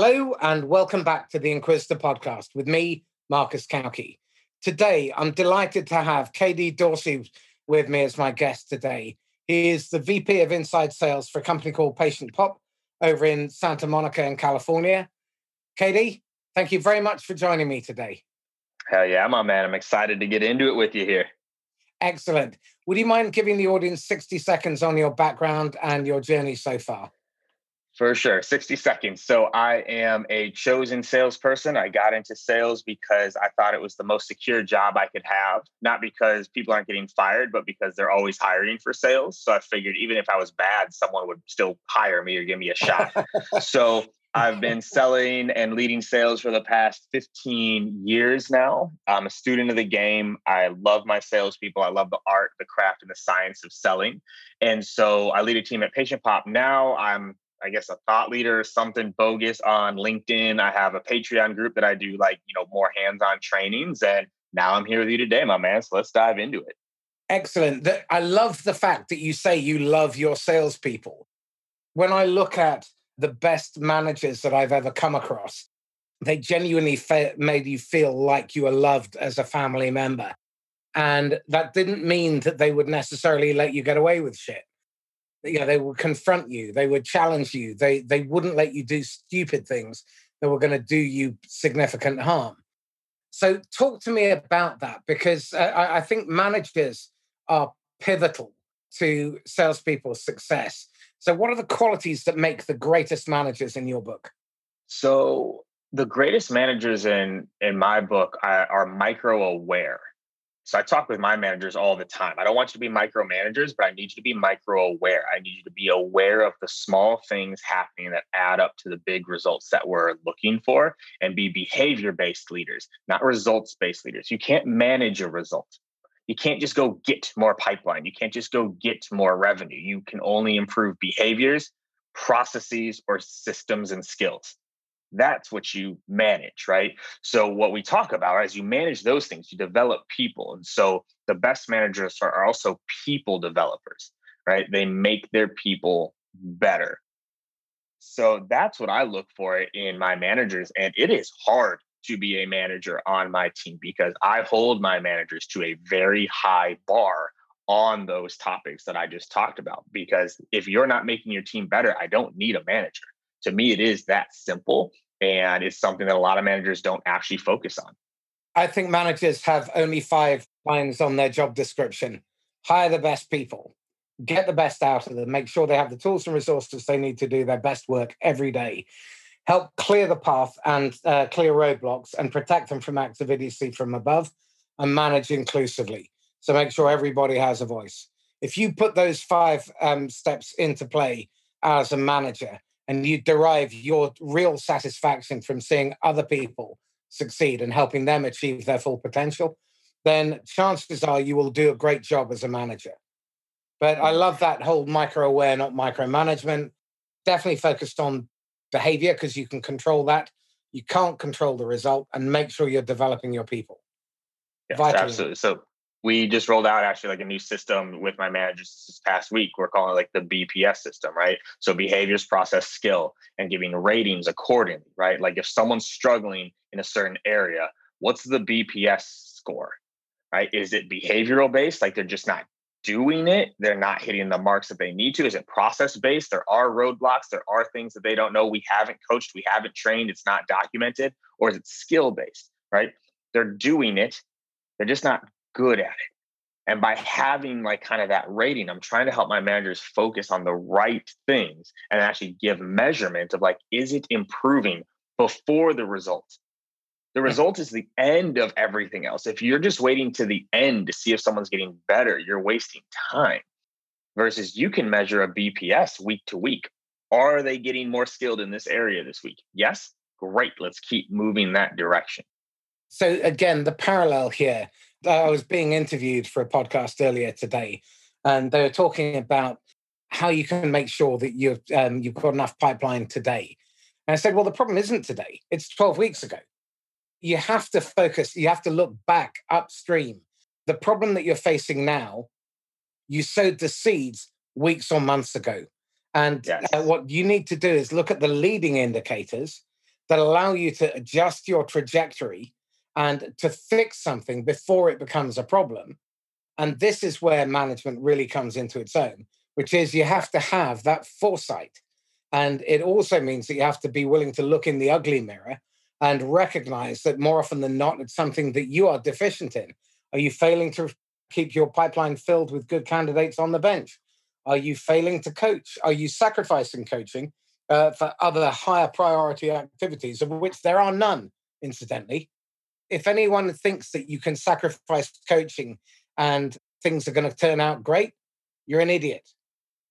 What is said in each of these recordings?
Hello, and welcome back to the Inquisitor podcast with me, Marcus Cauchi. Today, I'm delighted to have KD Dorsey with me as my guest today. He is the VP of Inside Sales for a company called PatientPop over in Santa Monica in California. KD, thank you very much for joining me today. Hell yeah, my man. I'm excited to get into it with you here. Excellent. Would you mind giving the audience 60 seconds on your background and your journey so far? For sure. 60 seconds. So I am a chosen salesperson. I got into sales because I thought it was the most secure job I could have, not because people aren't getting fired, but because they're always hiring for sales. So I figured even if I was bad, someone would still hire me or give me a shot. so I've been selling and leading sales for the past 15 years now. I'm a student of the game. I love my salespeople. I love the art, the craft, and the science of selling. And so I lead a team at PatientPop now. I'm I guess a thought leader, something bogus on LinkedIn. I have a Patreon group that I do like, you know, more hands-on trainings. And now I'm here with you today, my man. So let's dive into it. Excellent. I love the fact that you say you love your salespeople. When I look at the best managers that I've ever come across, they genuinely fe- made you feel like you were loved as a family member. And that didn't mean that they would necessarily let you get away with shit you know, they would confront you, they would challenge you, they they wouldn't let you do stupid things that were going to do you significant harm. So, talk to me about that because I, I think managers are pivotal to salespeople's success. So, what are the qualities that make the greatest managers in your book? So, the greatest managers in in my book are, are micro aware so I talk with my managers all the time. I don't want you to be micromanagers, but I need you to be micro aware. I need you to be aware of the small things happening that add up to the big results that we're looking for and be behavior based leaders, not results based leaders. You can't manage a result. You can't just go get more pipeline. You can't just go get more revenue. You can only improve behaviors, processes, or systems and skills that's what you manage, right? So, what we talk about as you manage those things, you develop people. And so, the best managers are also people developers, right? They make their people better. So, that's what I look for in my managers. And it is hard to be a manager on my team because I hold my managers to a very high bar on those topics that I just talked about. Because if you're not making your team better, I don't need a manager to me, it is that simple. And it's something that a lot of managers don't actually focus on. I think managers have only five lines on their job description hire the best people, get the best out of them, make sure they have the tools and resources they need to do their best work every day, help clear the path and uh, clear roadblocks and protect them from activity from above, and manage inclusively. So make sure everybody has a voice. If you put those five um, steps into play as a manager, and you derive your real satisfaction from seeing other people succeed and helping them achieve their full potential, then chances are you will do a great job as a manager. But I mm. love that whole micro aware, not micromanagement. Definitely focused on behavior because you can control that. You can't control the result and make sure you're developing your people. Absolutely. So we just rolled out actually like a new system with my managers this past week. We're calling it like the BPS system, right? So behaviors, process, skill, and giving ratings accordingly, right? Like if someone's struggling in a certain area, what's the BPS score, right? Is it behavioral based? Like they're just not doing it, they're not hitting the marks that they need to? Is it process based? There are roadblocks, there are things that they don't know. We haven't coached, we haven't trained, it's not documented, or is it skill based, right? They're doing it, they're just not good at it. And by having like kind of that rating, I'm trying to help my managers focus on the right things and actually give measurement of like, is it improving before the result? The result is the end of everything else. If you're just waiting to the end to see if someone's getting better, you're wasting time. Versus you can measure a BPS week to week. Are they getting more skilled in this area this week? Yes. Great. Let's keep moving that direction. So, again, the parallel here I was being interviewed for a podcast earlier today, and they were talking about how you can make sure that you've um, you've got enough pipeline today. And I said, well, the problem isn't today; it's twelve weeks ago. You have to focus. You have to look back upstream. The problem that you're facing now, you sowed the seeds weeks or months ago, and yes. uh, what you need to do is look at the leading indicators that allow you to adjust your trajectory and to fix something before it becomes a problem. And this is where management really comes into its own, which is you have to have that foresight. And it also means that you have to be willing to look in the ugly mirror and recognize that more often than not, it's something that you are deficient in. Are you failing to keep your pipeline filled with good candidates on the bench? Are you failing to coach? Are you sacrificing coaching uh, for other higher priority activities, of which there are none, incidentally? If anyone thinks that you can sacrifice coaching and things are going to turn out great, you're an idiot.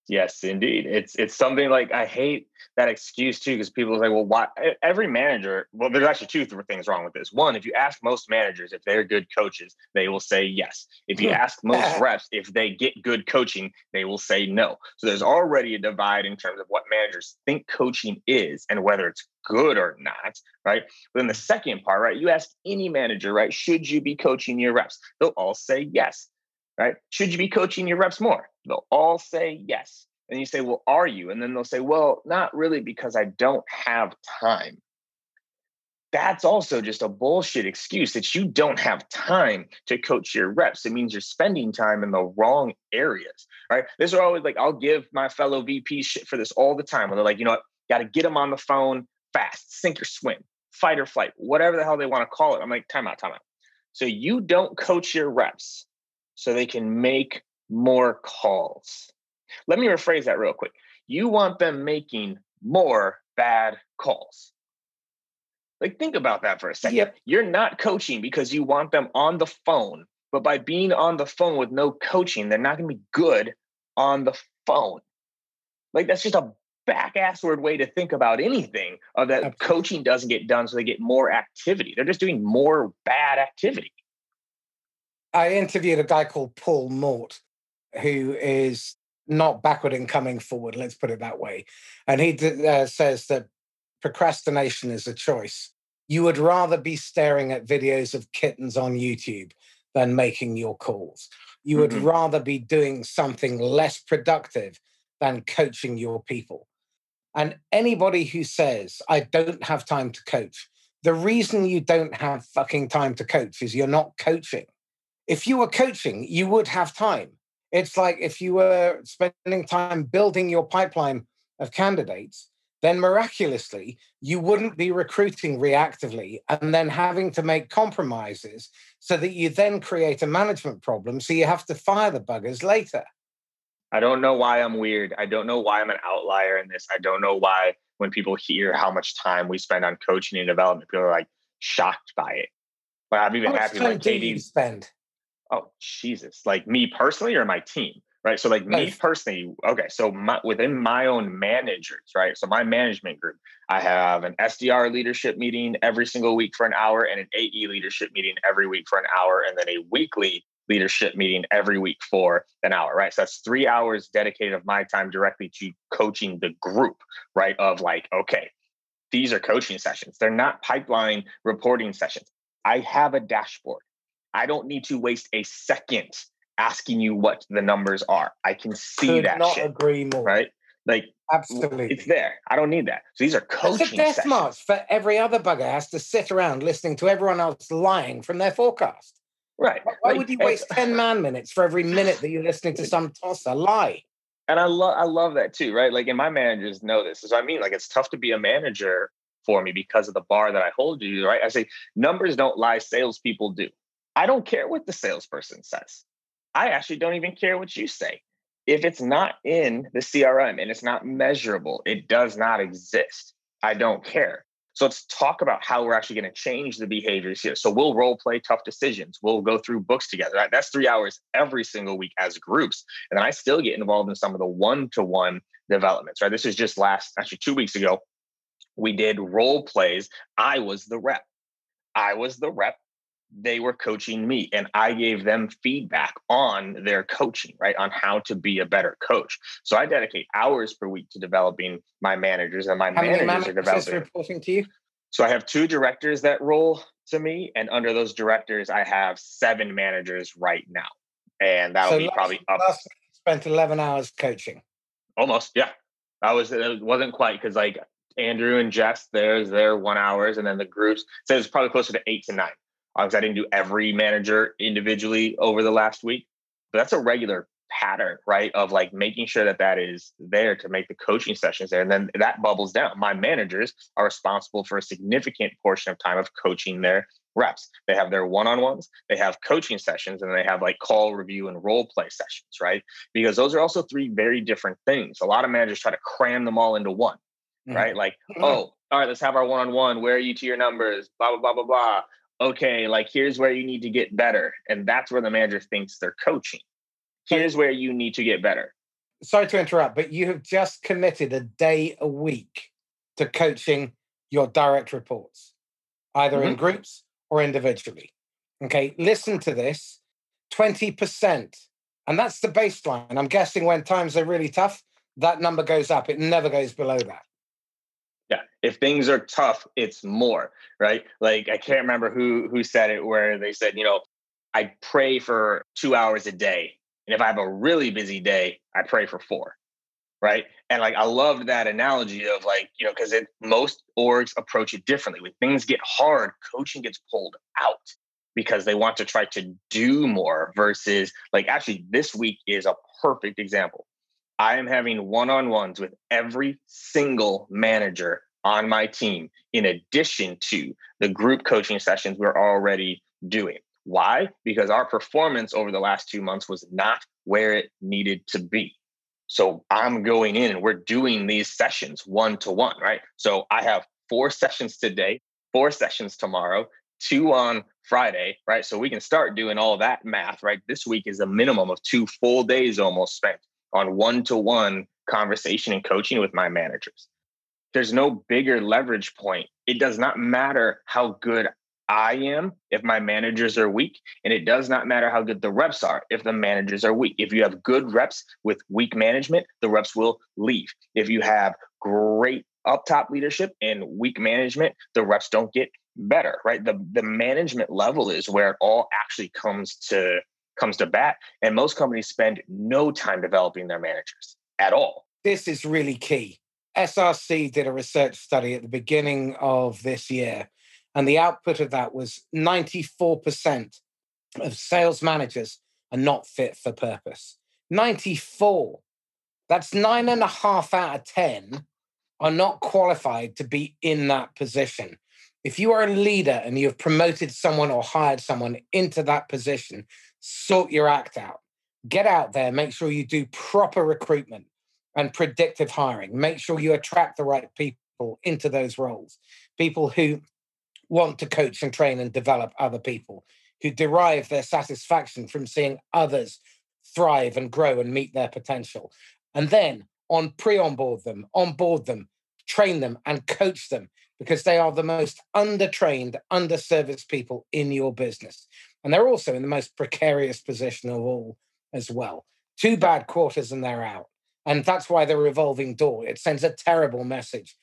Yes, indeed. It's it's something like I hate that excuse too because people say, well, why? Every manager. Well, there's actually two things wrong with this. One, if you ask most managers if they're good coaches, they will say yes. If you ask most reps if they get good coaching, they will say no. So there's already a divide in terms of what managers think coaching is and whether it's good or not, right? But then the second part, right? You ask any manager, right? Should you be coaching your reps? They'll all say yes right? Should you be coaching your reps more? They'll all say yes. And you say, well, are you? And then they'll say, well, not really because I don't have time. That's also just a bullshit excuse that you don't have time to coach your reps. It means you're spending time in the wrong areas, right? This are always like, I'll give my fellow VP shit for this all the time. When they're like, you know what, got to get them on the phone fast, sink or swim, fight or flight, whatever the hell they want to call it. I'm like, time out, time out. So you don't coach your reps so they can make more calls. Let me rephrase that real quick. You want them making more bad calls. Like, think about that for a second. Yep. You're not coaching because you want them on the phone, but by being on the phone with no coaching, they're not going to be good on the phone. Like, that's just a back assward way to think about anything of that Absolutely. coaching doesn't get done so they get more activity. They're just doing more bad activity. I interviewed a guy called Paul Mort, who is not backward in coming forward, let's put it that way. And he uh, says that procrastination is a choice. You would rather be staring at videos of kittens on YouTube than making your calls. You would mm-hmm. rather be doing something less productive than coaching your people. And anybody who says, I don't have time to coach, the reason you don't have fucking time to coach is you're not coaching. If you were coaching, you would have time. It's like if you were spending time building your pipeline of candidates, then miraculously you wouldn't be recruiting reactively and then having to make compromises so that you then create a management problem. So you have to fire the buggers later. I don't know why I'm weird. I don't know why I'm an outlier in this. I don't know why when people hear how much time we spend on coaching and development, people are like shocked by it. But I've even happy like KD spend oh jesus like me personally or my team right? So like me personally okay so my, within my own managers right? So my management group i have an sdr leadership meeting every single week for an hour and an ae leadership meeting every week for an hour and then a weekly leadership meeting every week for an hour right? So that's three hours dedicated of my time directly to coaching the group right? Of like okay these are coaching sessions. They're not pipeline reporting sessions. I have a dashboard I don't need to waste a second asking you what the numbers are. I can see Could that. Not shit, agree more. Right? Like absolutely, it's there. I don't need that. So these are coaching. It's a death sessions. march for every other bugger has to sit around listening to everyone else lying from their forecast. Right. Why, why like, would you waste ten man minutes for every minute that you're listening to some tosser lie? And I love I love that too, right? Like, and my managers know this. So I mean, like, it's tough to be a manager for me because of the bar that I hold you, right? I say numbers don't lie, salespeople do. I don't care what the salesperson says. I actually don't even care what you say. If it's not in the CRM and it's not measurable, it does not exist. I don't care. So let's talk about how we're actually going to change the behaviors here. So we'll role play tough decisions. We'll go through books together. That's three hours every single week as groups. And then I still get involved in some of the one to one developments, right? This is just last, actually, two weeks ago. We did role plays. I was the rep. I was the rep they were coaching me and I gave them feedback on their coaching, right? On how to be a better coach. So I dedicate hours per week to developing my managers and my how managers, managers are developing. reporting to you? So I have two directors that roll to me. And under those directors, I have seven managers right now. And that'll so be last, probably up. spent 11 hours coaching. Almost. Yeah. I was, it wasn't quite because like Andrew and Jess, there's their one hours, and then the groups. So it's probably closer to eight to nine. Because I didn't do every manager individually over the last week, but that's a regular pattern, right? Of like making sure that that is there to make the coaching sessions there. And then that bubbles down. My managers are responsible for a significant portion of time of coaching their reps. They have their one on ones, they have coaching sessions, and they have like call review and role play sessions, right? Because those are also three very different things. A lot of managers try to cram them all into one, mm-hmm. right? Like, oh, all right, let's have our one on one. Where are you to your numbers? Blah, blah, blah, blah, blah. Okay, like here's where you need to get better. And that's where the manager thinks they're coaching here's where you need to get better. Sorry to interrupt, but you have just committed a day a week to coaching your direct reports, either mm-hmm. in groups or individually. Okay, listen to this 20%. And that's the baseline. I'm guessing when times are really tough, that number goes up. It never goes below that. If things are tough, it's more, right? Like I can't remember who who said it where they said, you know, I pray for 2 hours a day and if I have a really busy day, I pray for four. Right. And like I loved that analogy of like, you know, because it most orgs approach it differently. When things get hard, coaching gets pulled out because they want to try to do more versus like actually this week is a perfect example. I am having one-on-ones with every single manager on my team in addition to the group coaching sessions we're already doing. Why? Because our performance over the last two months was not where it needed to be. So I'm going in and we're doing these sessions one to one, right? So I have four sessions today, four sessions tomorrow, two on Friday, right? So we can start doing all that math, right? This week is a minimum of two full days almost spent on one to one conversation and coaching with my managers. There's no bigger leverage point. It does not matter how good I am if my managers are weak. And it does not matter how good the reps are if the managers are weak. If you have good reps with weak management, the reps will leave. If you have great up top leadership and weak management, the reps don't get better, right? The the management level is where it all actually comes to comes to bat. And most companies spend no time developing their managers at all. This is really key. SRC did a research study at the beginning of this year and the output of that was 94% of sales managers are not fit for purpose. 94. That's nine and a half out of 10 are not qualified to be in that position. If you are a leader and you've promoted someone or hired someone into that position, sort your act out. Get out there, make sure you do proper recruitment and predictive hiring. Make sure you attract the right people into those roles. People who want to coach and train and develop other people who derive their satisfaction from seeing others thrive and grow and meet their potential. And then on pre onboard them, onboard them, train them, and coach them because they are the most undertrained, underserviced people in your business. And they're also in the most precarious position of all as well. Two bad quarters and they're out. And that's why the revolving door, it sends a terrible message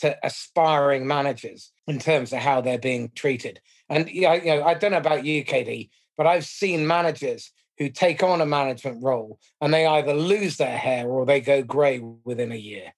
to aspiring managers in terms of how they're being treated. And you know, I don't know about you, KD, but I've seen managers who take on a management role and they either lose their hair or they go grey within a year.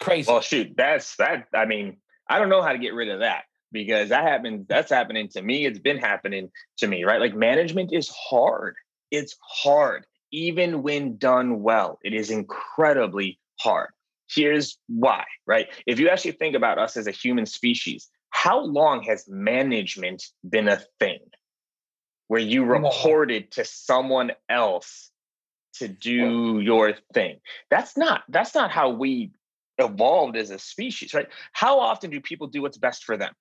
Crazy. Well, shoot, that's that. I mean, I don't know how to get rid of that because that happens. That's happening to me. It's been happening to me, right? Like management is hard. It's hard, even when done well. It is incredibly hard here's why, right? If you actually think about us as a human species, how long has management been a thing where you reported to someone else to do your thing? That's not that's not how we evolved as a species, right? How often do people do what's best for them?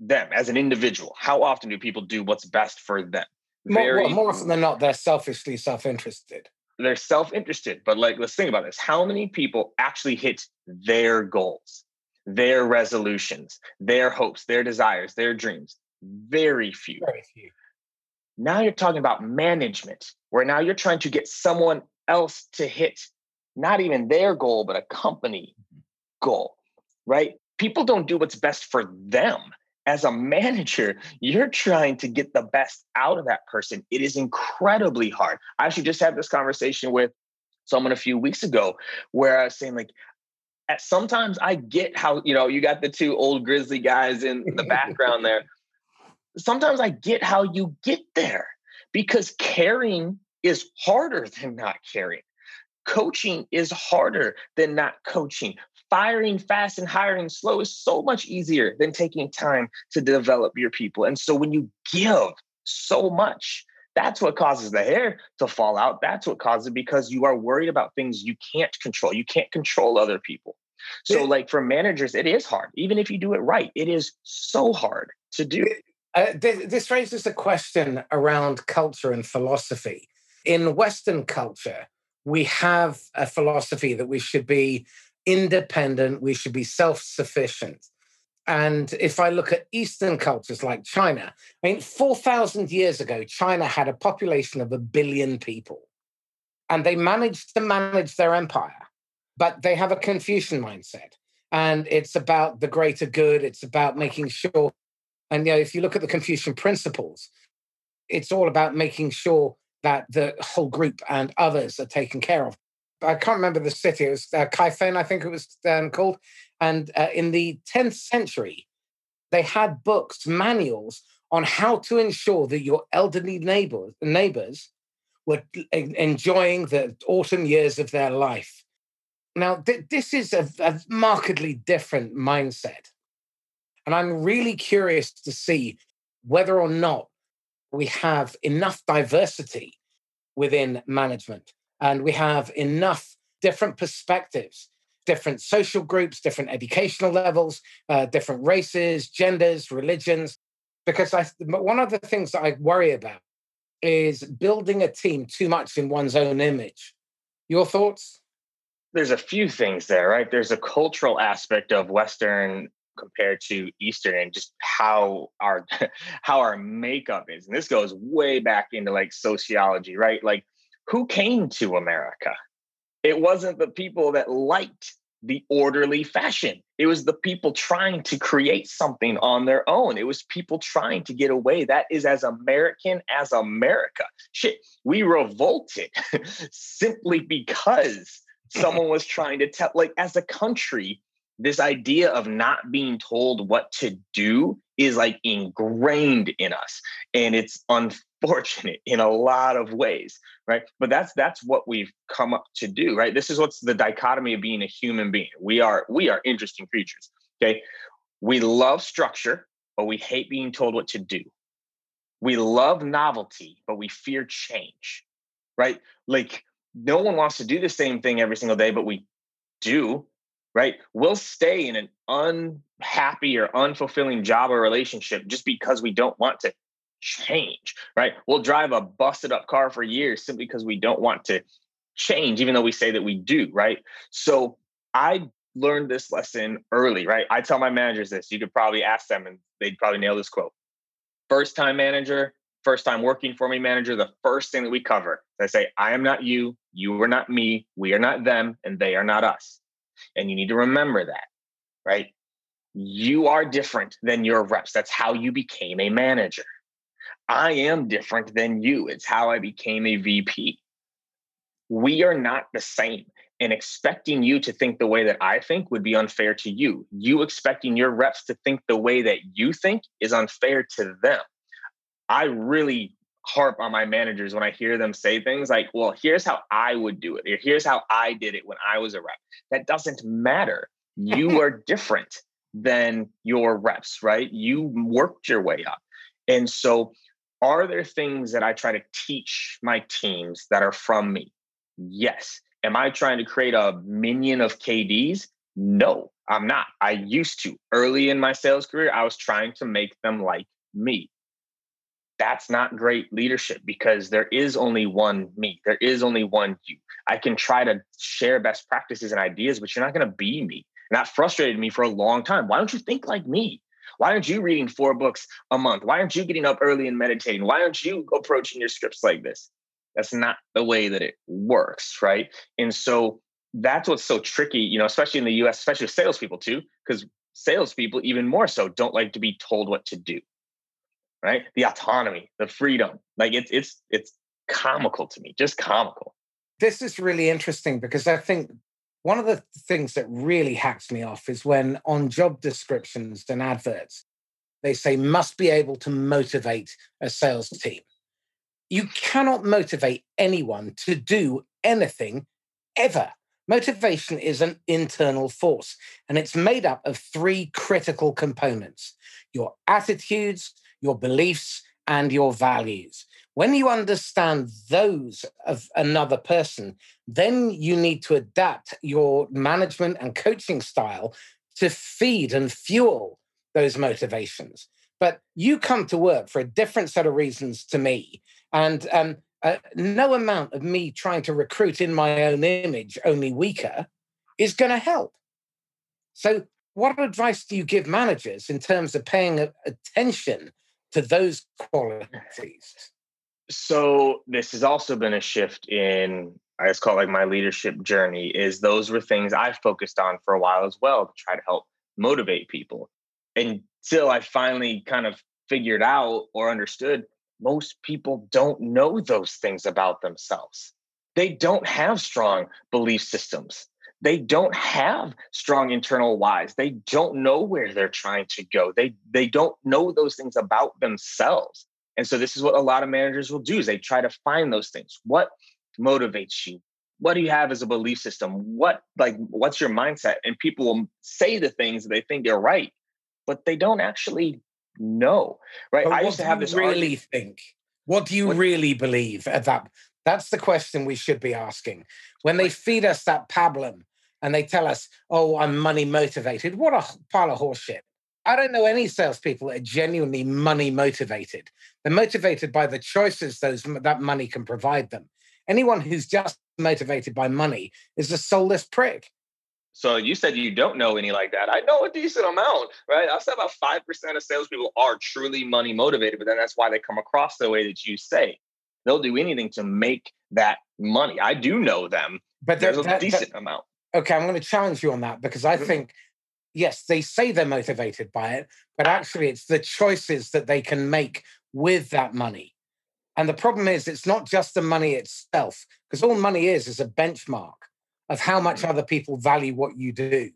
Them as an individual. How often do people do what's best for them? Very more, more often than not, they're selfishly self-interested. They're self-interested but like let's think about this. How many people actually hit their goals their resolutions their hopes their desires their dreams? Very few. Very few. Now you're talking about management where now you're trying to get someone else to hit not even their goal but a company mm-hmm. goal right? People don't do what's best for them as a manager, you're trying to get the best out of that person. It is incredibly hard. I actually just had this conversation with someone a few weeks ago where I was saying, like, at sometimes I get how, you know, you got the two old grizzly guys in the background there. Sometimes I get how you get there because caring is harder than not caring. Coaching is harder than not coaching. Firing fast and hiring slow is so much easier than taking time to develop your people. And so when you give so much, that's what causes the hair to fall out. That's what causes it because you are worried about things you can't control. You can't control other people. So, like for managers, it is hard. Even if you do it right, it is so hard to do. Uh, this, this raises a question around culture and philosophy. In Western culture, we have a philosophy that we should be independent, we should be self sufficient. And if I look at Eastern cultures like China, I mean, 4,000 years ago, China had a population of a billion people. And they managed to manage their empire, but they have a Confucian mindset. And it's about the greater good, it's about making sure. And you know, if you look at the Confucian principles, it's all about making sure that the whole group and others are taken care of. I can't remember the city. It was uh, Kaifeng, I think it was um, called. And uh, in the 10th century, they had books, manuals on how to ensure that your elderly neighbors, neighbors were enjoying the autumn years of their life. Now, th- this is a, a markedly different mindset. And I'm really curious to see whether or not we have enough diversity within management and we have enough different perspectives different social groups, different educational levels, uh, different races, genders, religions. Because I, one of the things that I worry about is building a team too much in one's own image. Your thoughts? There's a few things there, right? There's a cultural aspect of Western compared to Eastern and just how our how our makeup is. And this goes way back into like sociology, right? Like who came to America? It wasn't the people that liked the orderly fashion. It was the people trying to create something on their own. It was people trying to get away. That is as American as America. Shit, we revolted simply because someone was trying to tell, like, as a country, this idea of not being told what to do is like ingrained in us. And it's unfortunate in a lot of ways right? But that's that's what we've come up to do right? This is what's the dichotomy of being a human being. We are we are interesting creatures okay? We love structure but we hate being told what to do. We love novelty but we fear change right? Like no one wants to do the same thing every single day but we do right? We'll stay in an unhappy or unfulfilling job or relationship just because we don't want to change, right? We'll drive a busted up car for years simply because we don't want to change, even though we say that we do, right? So I learned this lesson early, right? I tell my managers this. You could probably ask them and they'd probably nail this quote. First time manager, first time working for me manager, the first thing that we cover, I say, I am not you, you are not me, we are not them, and they are not us. And you need to remember that, right? You are different than your reps. That's how you became a manager. I am different than you. It's how I became a VP. We are not the same. And expecting you to think the way that I think would be unfair to you. You expecting your reps to think the way that you think is unfair to them. I really harp on my managers when I hear them say things like, well, here's how I would do it, or here's how I did it when I was a rep. That doesn't matter. You are different than your reps, right? You worked your way up. And so are there things that I try to teach my teams that are from me? Yes. Am I trying to create a minion of KDs? No, I'm not. I used to. Early in my sales career, I was trying to make them like me. That's not great leadership because there is only one me. There is only one you. I can try to share best practices and ideas, but you're not going to be me. And that frustrated me for a long time. Why don't you think like me? Why aren't you reading four books a month? Why aren't you getting up early and meditating? Why aren't you approaching your scripts like this? That's not the way that it works, right? And so that's what's so tricky, you know, especially in the US, especially with salespeople too, because salespeople even more so don't like to be told what to do. Right? The autonomy, the freedom. Like it's it's it's comical to me, just comical. This is really interesting because I think one of the things that really hacks me off is when on job descriptions and adverts, they say must be able to motivate a sales team. You cannot motivate anyone to do anything ever. Motivation is an internal force, and it's made up of three critical components your attitudes, your beliefs, and your values. When you understand those of another person, then you need to adapt your management and coaching style to feed and fuel those motivations. But you come to work for a different set of reasons to me. And um, uh, no amount of me trying to recruit in my own image, only weaker, is going to help. So, what advice do you give managers in terms of paying attention to those qualities? So, this has also been a shift in, I just call it like my leadership journey, is those were things I focused on for a while as well to try to help motivate people. Until I finally kind of figured out or understood most people don't know those things about themselves. They don't have strong belief systems. They don't have strong internal whys. They don't know where they're trying to go. They they don't know those things about themselves. And so this is what a lot of managers will do is they try to find those things. What motivates you? What do you have as a belief system? What like what's your mindset? And people will say the things that they think they're right, but they don't actually know. right? But I used to have this. Really argument. think? What do you what? really believe at that? That's the question we should be asking. When they feed us that pablum and they tell us, "Oh, I'm money motivated," what a pile of horseshit. I don't know any salespeople that are genuinely money motivated. They're motivated by the choices those that money can provide them. Anyone who's just motivated by money is a soulless prick. So you said you don't know any like that. I know a decent amount, right? I said about five percent of salespeople are truly money motivated, but then that's why they come across the way that you say. They'll do anything to make that money. I do know them, but there's a that, decent that, amount. Okay, I'm going to challenge you on that because I mm-hmm. think, yes, they say they're motivated by it, but actually it's the choices that they can make with that money. And the problem is, it's not just the money itself, because all money is is a benchmark of how much mm. other people value what you do.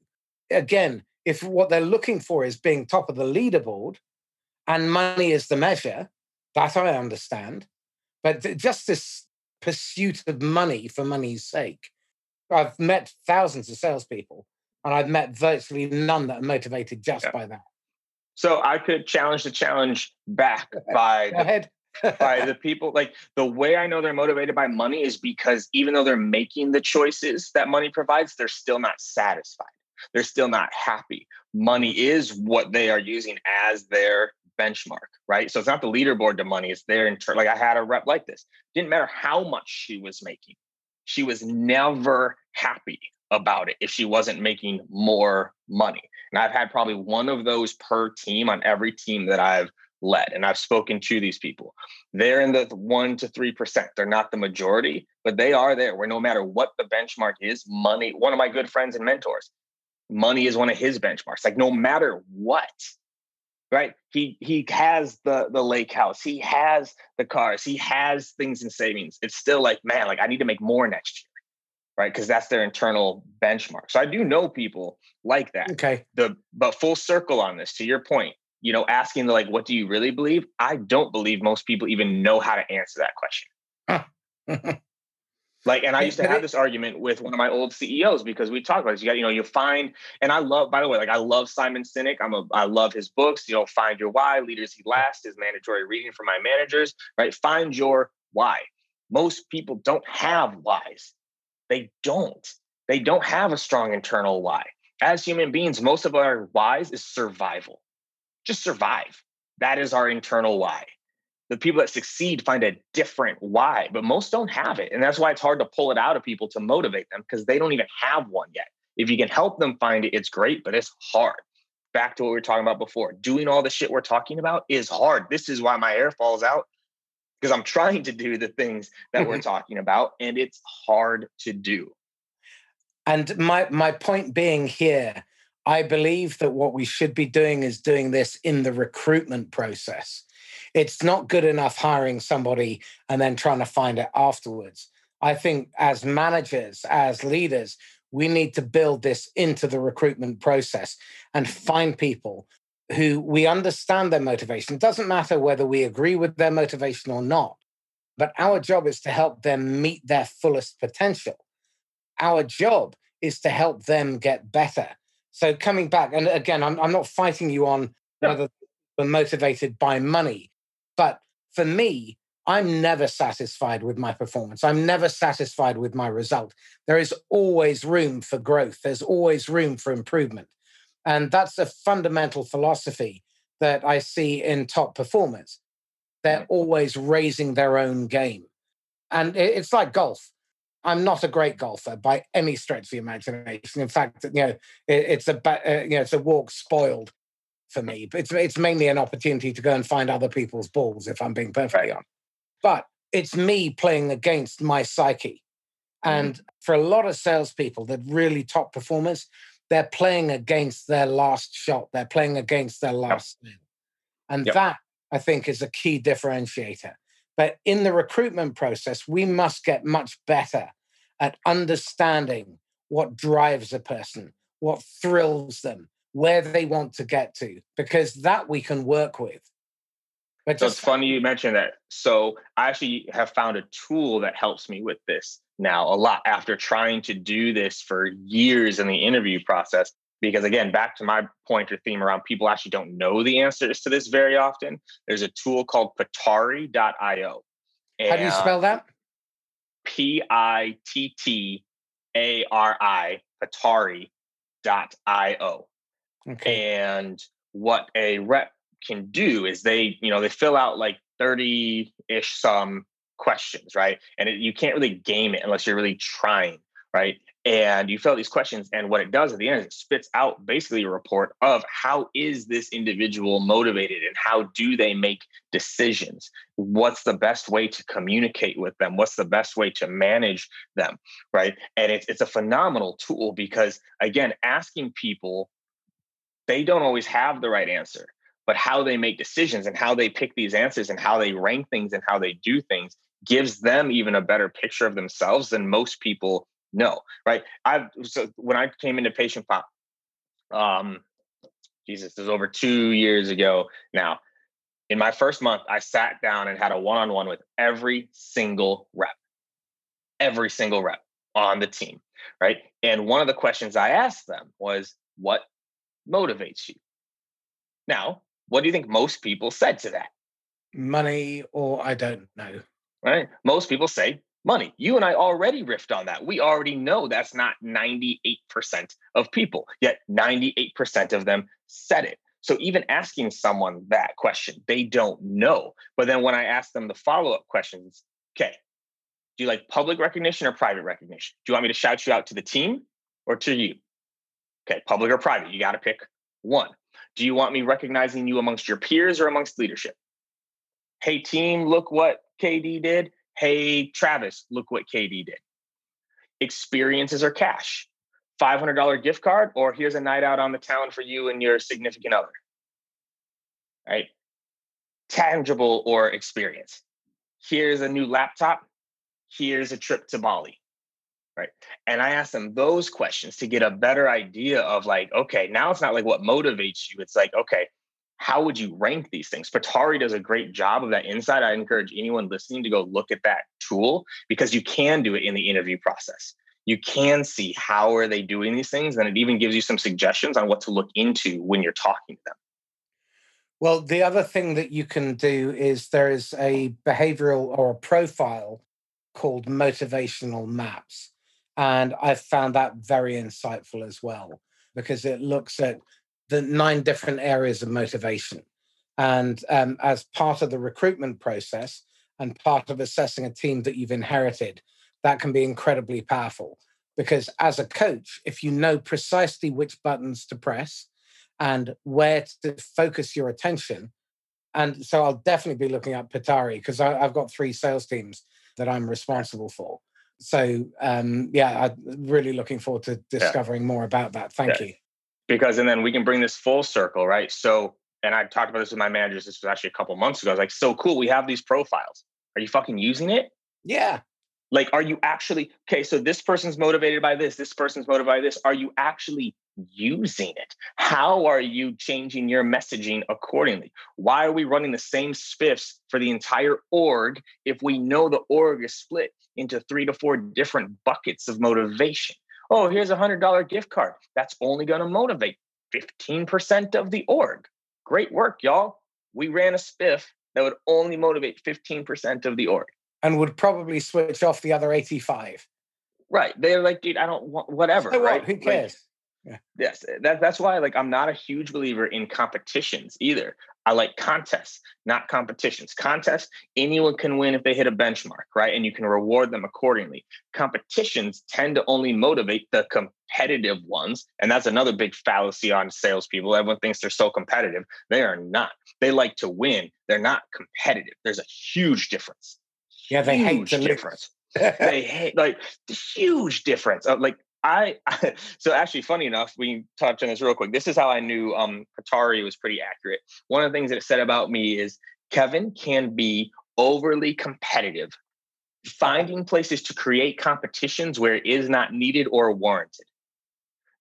Again, if what they're looking for is being top of the leaderboard and money is the measure, that I understand. But just this pursuit of money for money's sake. I've met thousands of salespeople and I've met virtually none that are motivated just yeah. by that. So I could challenge the challenge back by ahead. by the people like the way i know they're motivated by money is because even though they're making the choices that money provides they're still not satisfied. They're still not happy. Money is what they are using as their benchmark right? So it's not the leaderboard to money it's their internal. like i had a rep like this. Didn't matter how much she was making. She was never happy about it if she wasn't making more money and i've had probably one of those per team on every team that i've led. And I've spoken to these people. They're in the one to 3%. They're not the majority, but they are there where no matter what the benchmark is, money, one of my good friends and mentors, money is one of his benchmarks. Like no matter what, right? He he has the the lake house, he has the cars, he has things in savings. It's still like, man, like I need to make more next year. Right. Cause that's their internal benchmark. So I do know people like that. Okay. The but full circle on this, to your point, you know, asking the like, what do you really believe? I don't believe most people even know how to answer that question. like, and I used to have this argument with one of my old CEOs because we talked about this. You got, you know, you find, and I love, by the way, like I love Simon Sinek. I'm a, I love his books. You know, Find Your Why, Leaders Eat Last is mandatory reading for my managers. Right, find your why. Most people don't have whys. They don't. They don't have a strong internal why. As human beings, most of our whys is survival just survive. That is our internal why. The people that succeed find a different why, but most don't have it. And that's why it's hard to pull it out of people to motivate them because they don't even have one yet. If you can help them find it, it's great, but it's hard. Back to what we were talking about before doing all the shit we're talking about is hard. This is why my hair falls out because I'm trying to do the things that we're mm-hmm. talking about, and it's hard to do. And my my point being here I believe that what we should be doing is doing this in the recruitment process. It's not good enough hiring somebody and then trying to find it afterwards. I think as managers, as leaders, we need to build this into the recruitment process and find people who we understand their motivation. It doesn't matter whether we agree with their motivation or not, but our job is to help them meet their fullest potential. Our job is to help them get better. So coming back, and again, I'm, I'm not fighting you on whether we're motivated by money, but for me, I'm never satisfied with my performance. I'm never satisfied with my result. There is always room for growth. There's always room for improvement. And that's a fundamental philosophy that I see in top performers. They're always raising their own game. And it's like golf. I'm not a great golfer by any stretch of the imagination. In fact, you know, it's a uh, you know it's a walk spoiled for me. But it's it's mainly an opportunity to go and find other people's balls, if I'm being perfectly honest. But it's me playing against my psyche. Mm-hmm. And for a lot of salespeople, that really top performers, they're playing against their last shot. They're playing against their last yep. And yep. that, I think, is a key differentiator. But in the recruitment process, we must get much better at understanding what drives a person, what thrills them, where they want to get to, because that we can work with. But so it's funny you mentioned that. So I actually have found a tool that helps me with this now a lot after trying to do this for years in the interview process. Because again, back to my point or theme around people actually don't know the answers to this very often. There's a tool called Pittari.io. How do you spell that? P I T T A R I, Pittari.io. Okay. And what a rep can do is they, you know, they fill out like 30 ish some questions, right? And it, you can't really game it unless you're really trying, right? And you fill out these questions, and what it does at the end is it spits out basically a report of how is this individual motivated and how do they make decisions? What's the best way to communicate with them? What's the best way to manage them, right? And it's it's a phenomenal tool because again, asking people, they don't always have the right answer but how they make decisions and how they pick these answers and how they rank things and how they do things gives them even a better picture of themselves than most people know right? I so when i came into PatientPop um jesus this is over two years ago now. In my first month i sat down and had a one-on-one with every single rep. Every single rep on the team right? And one of the questions i asked them was what motivates you? Now what do you think most people said to that? Money or I don't know. Right? Most people say money. You and I already riffed on that. We already know that's not 98% of people, yet 98% of them said it. So even asking someone that question, they don't know. But then when I ask them the follow up questions, okay, do you like public recognition or private recognition? Do you want me to shout you out to the team or to you? Okay, public or private, you got to pick one. Do you want me recognizing you amongst your peers or amongst leadership? Hey, team, look what KD did. Hey, Travis, look what KD did. Experiences or cash. $500 gift card, or here's a night out on the town for you and your significant other. Right? Tangible or experience. Here's a new laptop. Here's a trip to Bali right and i asked them those questions to get a better idea of like okay now it's not like what motivates you it's like okay how would you rank these things? Pittari does a great job of that inside i encourage anyone listening to go look at that tool because you can do it in the interview process. You can see how are they doing these things and it even gives you some suggestions on what to look into when you're talking to them. Well the other thing that you can do is there is a behavioral or a profile called motivational maps and I've found that very insightful as well, because it looks at the nine different areas of motivation. And um, as part of the recruitment process and part of assessing a team that you've inherited, that can be incredibly powerful. Because as a coach, if you know precisely which buttons to press and where to focus your attention, and so I'll definitely be looking at Pittari because I've got three sales teams that I'm responsible for so um, yeah, I'm really looking forward to discovering yeah. more about that. Thank yeah. you. Because and then we can bring this full circle, right? So, and I talked about this with my managers. This was actually a couple months ago. I was like, so cool. We have these profiles. Are you fucking using it? Yeah. Like, are you actually okay? So this person's motivated by this, this person's motivated by this. Are you actually using it? How are you changing your messaging accordingly? Why are we running the same spiffs for the entire org if we know the org is split into three to four different buckets of motivation? Oh, here's a hundred dollar gift card. That's only going to motivate 15% of the org. Great work, y'all. We ran a spiff that would only motivate 15% of the org and would probably switch off the other 85. Right. They're like, dude, I don't want whatever. So right. Who cares? Like, yeah. Yes. Eh, that, that's why like I'm not a huge believer in competitions either. I like contests, not competitions. Contests, anyone can win if they hit a benchmark, right? And you can reward them accordingly. Competitions tend to only motivate the competitive ones. And that's another big fallacy on salespeople. Everyone thinks they're so competitive. They are not. They like to win. They're not competitive. There's a huge difference. Yeah, they huge hate the difference. they hate like the huge difference. Of, like I, I, so actually funny enough, we can touch on this real quick. This is how I knew um Pittari was pretty accurate. One of the things that it said about me is Kevin can be overly competitive, finding places to create competitions where it is not needed or warranted.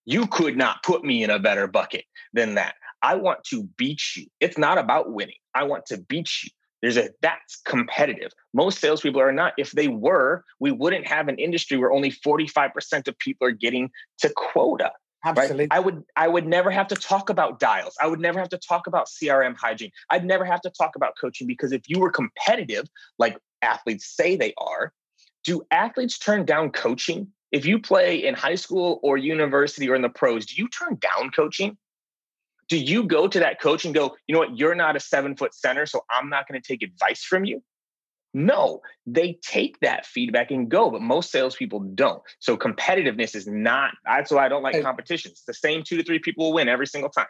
You could not put me in a better bucket than that. I want to beat you. It's not about winning. I want to beat you. There's a that's competitive. Most salespeople are not. If they were, we wouldn't have an industry where only 45% of people are getting to quota. Absolutely. Right? I would I would never have to talk about dials. I would never have to talk about CRM hygiene. I'd never have to talk about coaching because if you were competitive, like athletes say they are, do athletes turn down coaching? If you play in high school or university or in the pros, do you turn down coaching? Do you go to that coach and go, you know what, you're not a seven foot center, so I'm not going to take advice from you? No, they take that feedback and go, but most salespeople don't. So competitiveness is not, that's why I don't like competitions. The same two to three people will win every single time.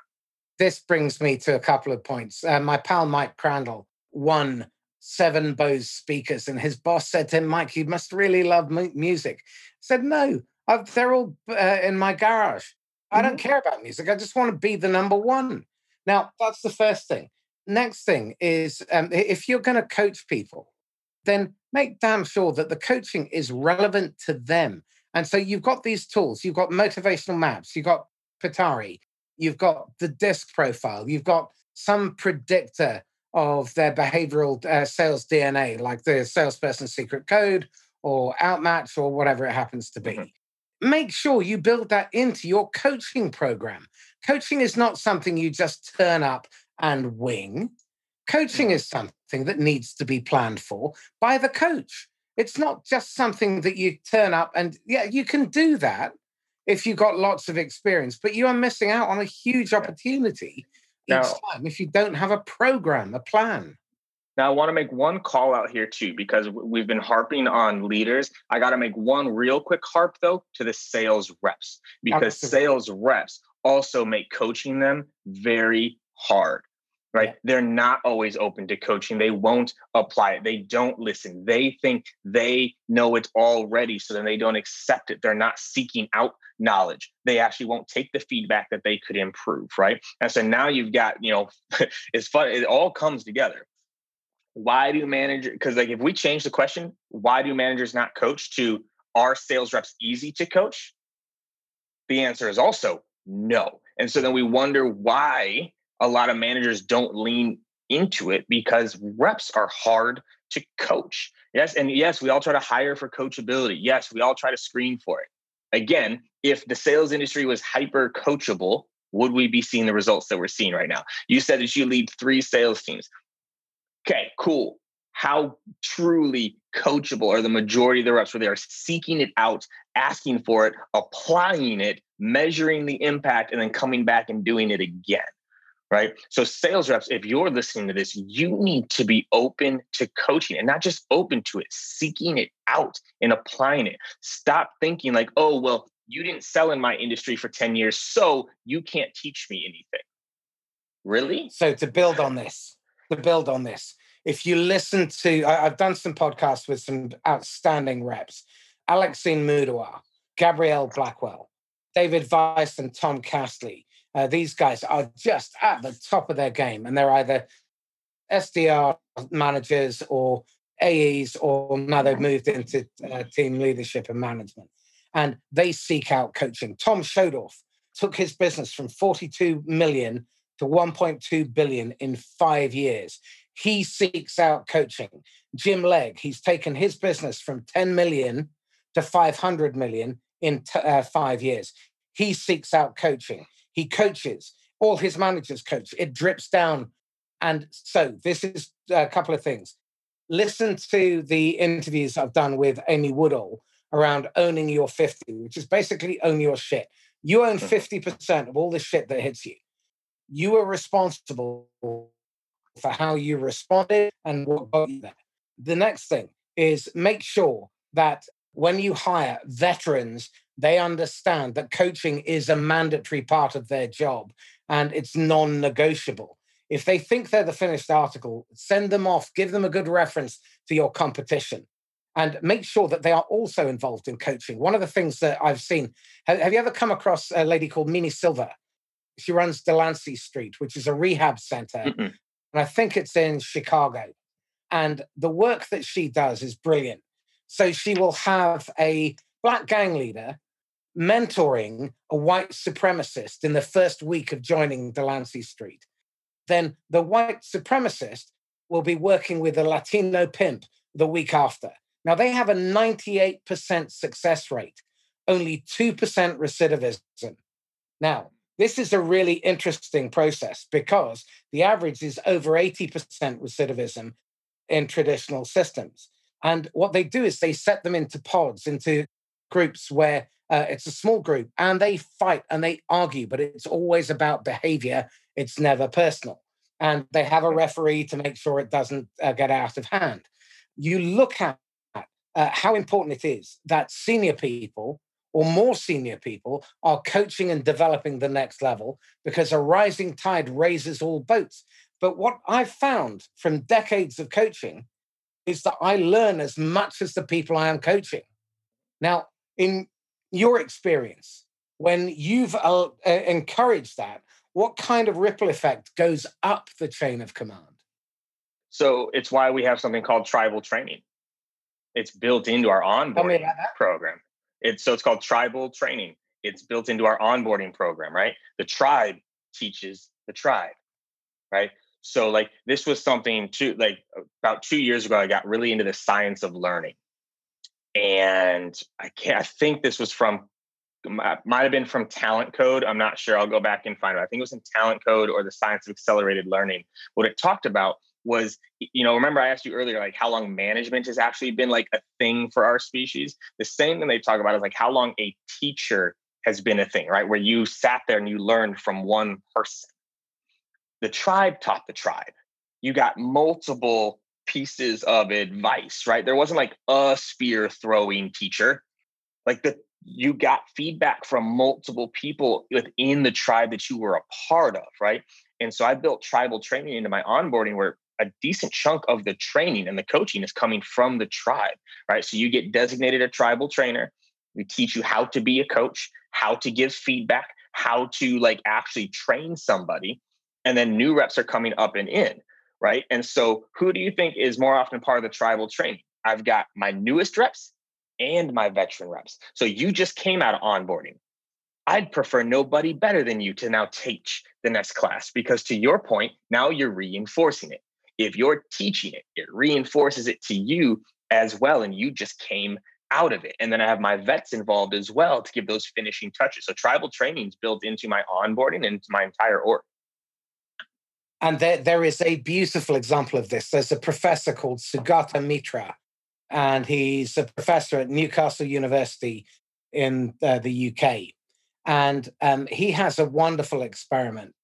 This brings me to a couple of points. Uh, my pal Mike Crandall won seven Bose speakers, and his boss said to him, Mike, you must really love mu- music. I said, No, I've, they're all uh, in my garage. I don't mm-hmm. care about music. I just want to be the number one. Now, that's the first thing. Next thing is um, if you're going to coach people, then make damn sure that the coaching is relevant to them. And so you've got these tools, you've got motivational maps, you've got Pittari, you've got the disc profile, you've got some predictor of their behavioral uh, sales DNA, like the salesperson secret code or outmatch or whatever it happens to be. Mm-hmm make sure you build that into your coaching program. Coaching is not something you just turn up and wing. Coaching mm. is something that needs to be planned for by the coach. It's not just something that you turn up and, yeah, you can do that if you've got lots of experience, but you are missing out on a huge opportunity each now, time if you don't have a program, a plan. Now, I want to make one call out here too, because we've been harping on leaders. I got to make one real quick harp though to the sales reps, because Absolutely. sales reps also make coaching them very hard right? They're not always open to coaching. They won't apply it. They don't listen. They think they know it already. So then they don't accept it. They're not seeking out knowledge. They actually won't take the feedback that they could improve, right? And so now you've got, you know, it's fun. It all comes together why do managers because like if we change the question why do managers not coach to are sales reps easy to coach? The answer is also no. And so then we wonder why a lot of managers don't lean into it because reps are hard to coach. Yes and yes we all try to hire for coachability. Yes we all try to screen for it. Again if the sales industry was hyper coachable would we be seeing the results that we're seeing right now? You said that you lead three sales teams okay, cool. How truly coachable are the majority of the reps where they are seeking it out, asking for it, applying it, measuring the impact, and then coming back and doing it again? Right. So, sales reps, if you're listening to this, you need to be open to coaching and not just open to it, seeking it out and applying it. Stop thinking like, oh, well, you didn't sell in my industry for 10 years, so you can't teach me anything. Really? So, to build on this, to build on this. If you listen to, I, have done some podcasts with some outstanding reps Alexine Mudawar, Gabrielle Blackwell, David Weiss, and Tom Castley. Uh, these guys are just at the top of their game, and they're either SDR managers or AEs or now they've moved into uh, team leadership and management. And they seek out coaching. Tom Schodorf took his business from 42 million to 1.2 billion in five years. He seeks out coaching. Jim Legg, he's taken his business from 10 million to 500 million in t- uh, five years. He seeks out coaching. He coaches. All his managers coach. It drips down. And so this is a couple of things. Listen to the interviews I've done with Amy Woodall around owning your 50, which is basically own your shit. You own 50% mm-hmm. of all the shit that hits you. You are responsible for how you responded and what got you there. The next thing is make sure that when you hire veterans, they understand that coaching is a mandatory part of their job and it's non negotiable. If they think they're the finished article, send them off, give them a good reference to your competition, and make sure that they are also involved in coaching. One of the things that I've seen have, have you ever come across a lady called Mimi Silbert? She runs Delancey Street, which is a rehab center. Mm-mm. And I think it's in Chicago. And the work that she does is brilliant. So she will have a black gang leader mentoring a white supremacist in the first week of joining Delancey Street. Then the white supremacist will be working with a Latino pimp the week after. Now, they have a 98% success rate, only 2% recidivism. Now, this is a really interesting process because the average is over 80% recidivism in traditional systems. And what they do is they set them into pods, into groups where uh, it's a small group and they fight and they argue, but it's always about behavior. It's never personal. And they have a referee to make sure it doesn't uh, get out of hand. You look at uh, how important it is that senior people or more senior people are coaching and developing the next level because a rising tide raises all boats. But what I've found from decades of coaching is that I learn as much as the people I am coaching. Now, in your experience, when you've uh, uh, encouraged that, what kind of ripple effect goes up the chain of command? So it's why we have something called tribal training. It's built into our onboarding program. It's so it's called tribal training. It's built into our onboarding program, right? The tribe teaches the tribe, right? So like this was something to like about two years ago, I got really into the science of learning. And I can't I think this was from uh, might have been from talent code i'm not sure i'll go back and find it i think it was in talent code or the science of accelerated learning what it talked about was you know remember i asked you earlier like how long management has actually been like a thing for our species the same thing they talk about is like how long a teacher has been a thing right where you sat there and you learned from one person the tribe taught the tribe. You got multiple pieces of advice, right? There wasn't like a spear throwing teacher. Like the you got feedback from multiple people within the tribe that you were a part of, right? And so I built tribal training into my onboarding where a decent chunk of the training and the coaching is coming from the tribe, right? So you get designated a tribal trainer. We teach you how to be a coach, how to give feedback, how to like actually train somebody and then new reps are coming up and in, right? And so, who do you think is more often part of the tribal training? I've got my newest reps and my veteran reps. So, you just came out of onboarding. I'd prefer nobody better than you to now teach the next class because, to your point, now you're reinforcing it. If you're teaching it, it reinforces it to you as well. And you just came out of it. And then I have my vets involved as well to give those finishing touches. So tribal training is built into my onboarding and into my entire org. And there, there is a beautiful example of this. There's a professor called Sugata Mitra, and he's a professor at Newcastle University in uh, the UK. And um, he has a wonderful experiment.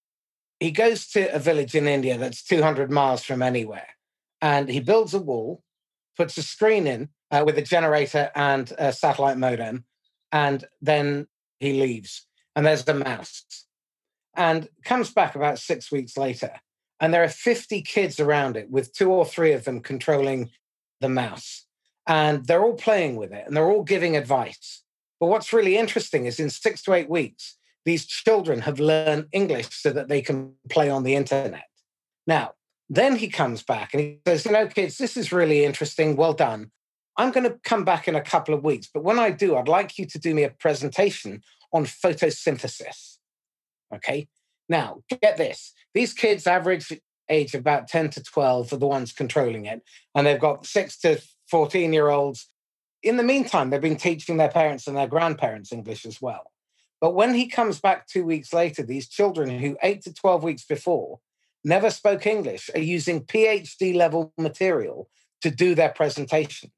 He goes to a village in India that's 200 miles from anywhere, and he builds a wall, puts a screen in uh, with a generator and a satellite modem, and then he leaves. And there's the mouse and comes back about six weeks later. And there are 50 kids around it, with two or three of them controlling the mouse. And they're all playing with it and they're all giving advice. But what's really interesting is in six to eight weeks, these children have learned English so that they can play on the internet. Now, Then he comes back and he says, You know, kids, this is really interesting. Well done. I'm going to come back in a couple of weeks. But when I do, I'd like you to do me a presentation on photosynthesis. Okay. Now, get this these kids, average age about 10 to 12, are the ones controlling it. And they've got six to 14 year olds. In the meantime, they've been teaching their parents and their grandparents English as well. But when he comes back two weeks later, these children who eight to 12 weeks before never spoke English are using PhD level material to do their presentations.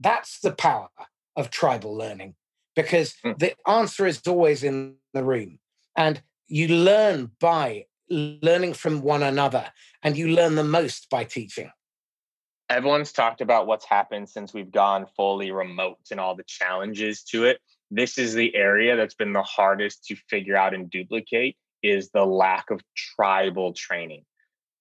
That's the power of tribal learning because mm. the answer is always in the room. And you learn by learning from one another, and you learn the most by teaching. Everyone's talked about what's happened since we've gone fully remote and all the challenges to it. This is the area that's been the hardest to figure out and duplicate is the lack of tribal training.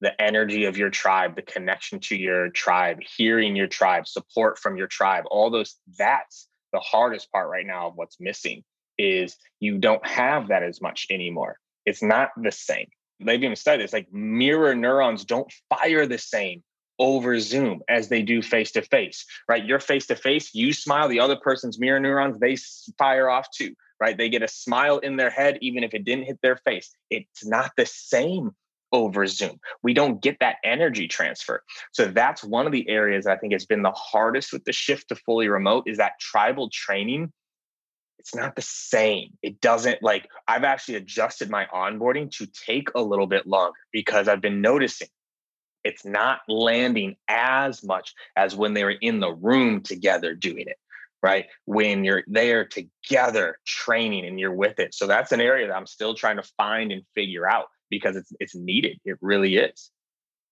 The energy of your tribe the connection to your tribe hearing your tribe support from your tribe all those that's the hardest part right now of what's missing is you don't have that as much anymore. It's not the same. They've even studied this like mirror neurons don't fire the same over zoom as they do face to face right you're face to face you smile the other person's mirror neurons they fire off too right? They get a smile in their head, even if it didn't hit their face. It's not the same over Zoom. We don't get that energy transfer. So that's one of the areas I think has been the hardest with the shift to fully remote is that tribal training. It's not the same. It doesn't like I've actually adjusted my onboarding to take a little bit longer because I've been noticing it's not landing as much as when they were in the room together doing it right? When you're there together training and you're with it. So that's an area that I'm still trying to find and figure out because it's it's needed. It really is.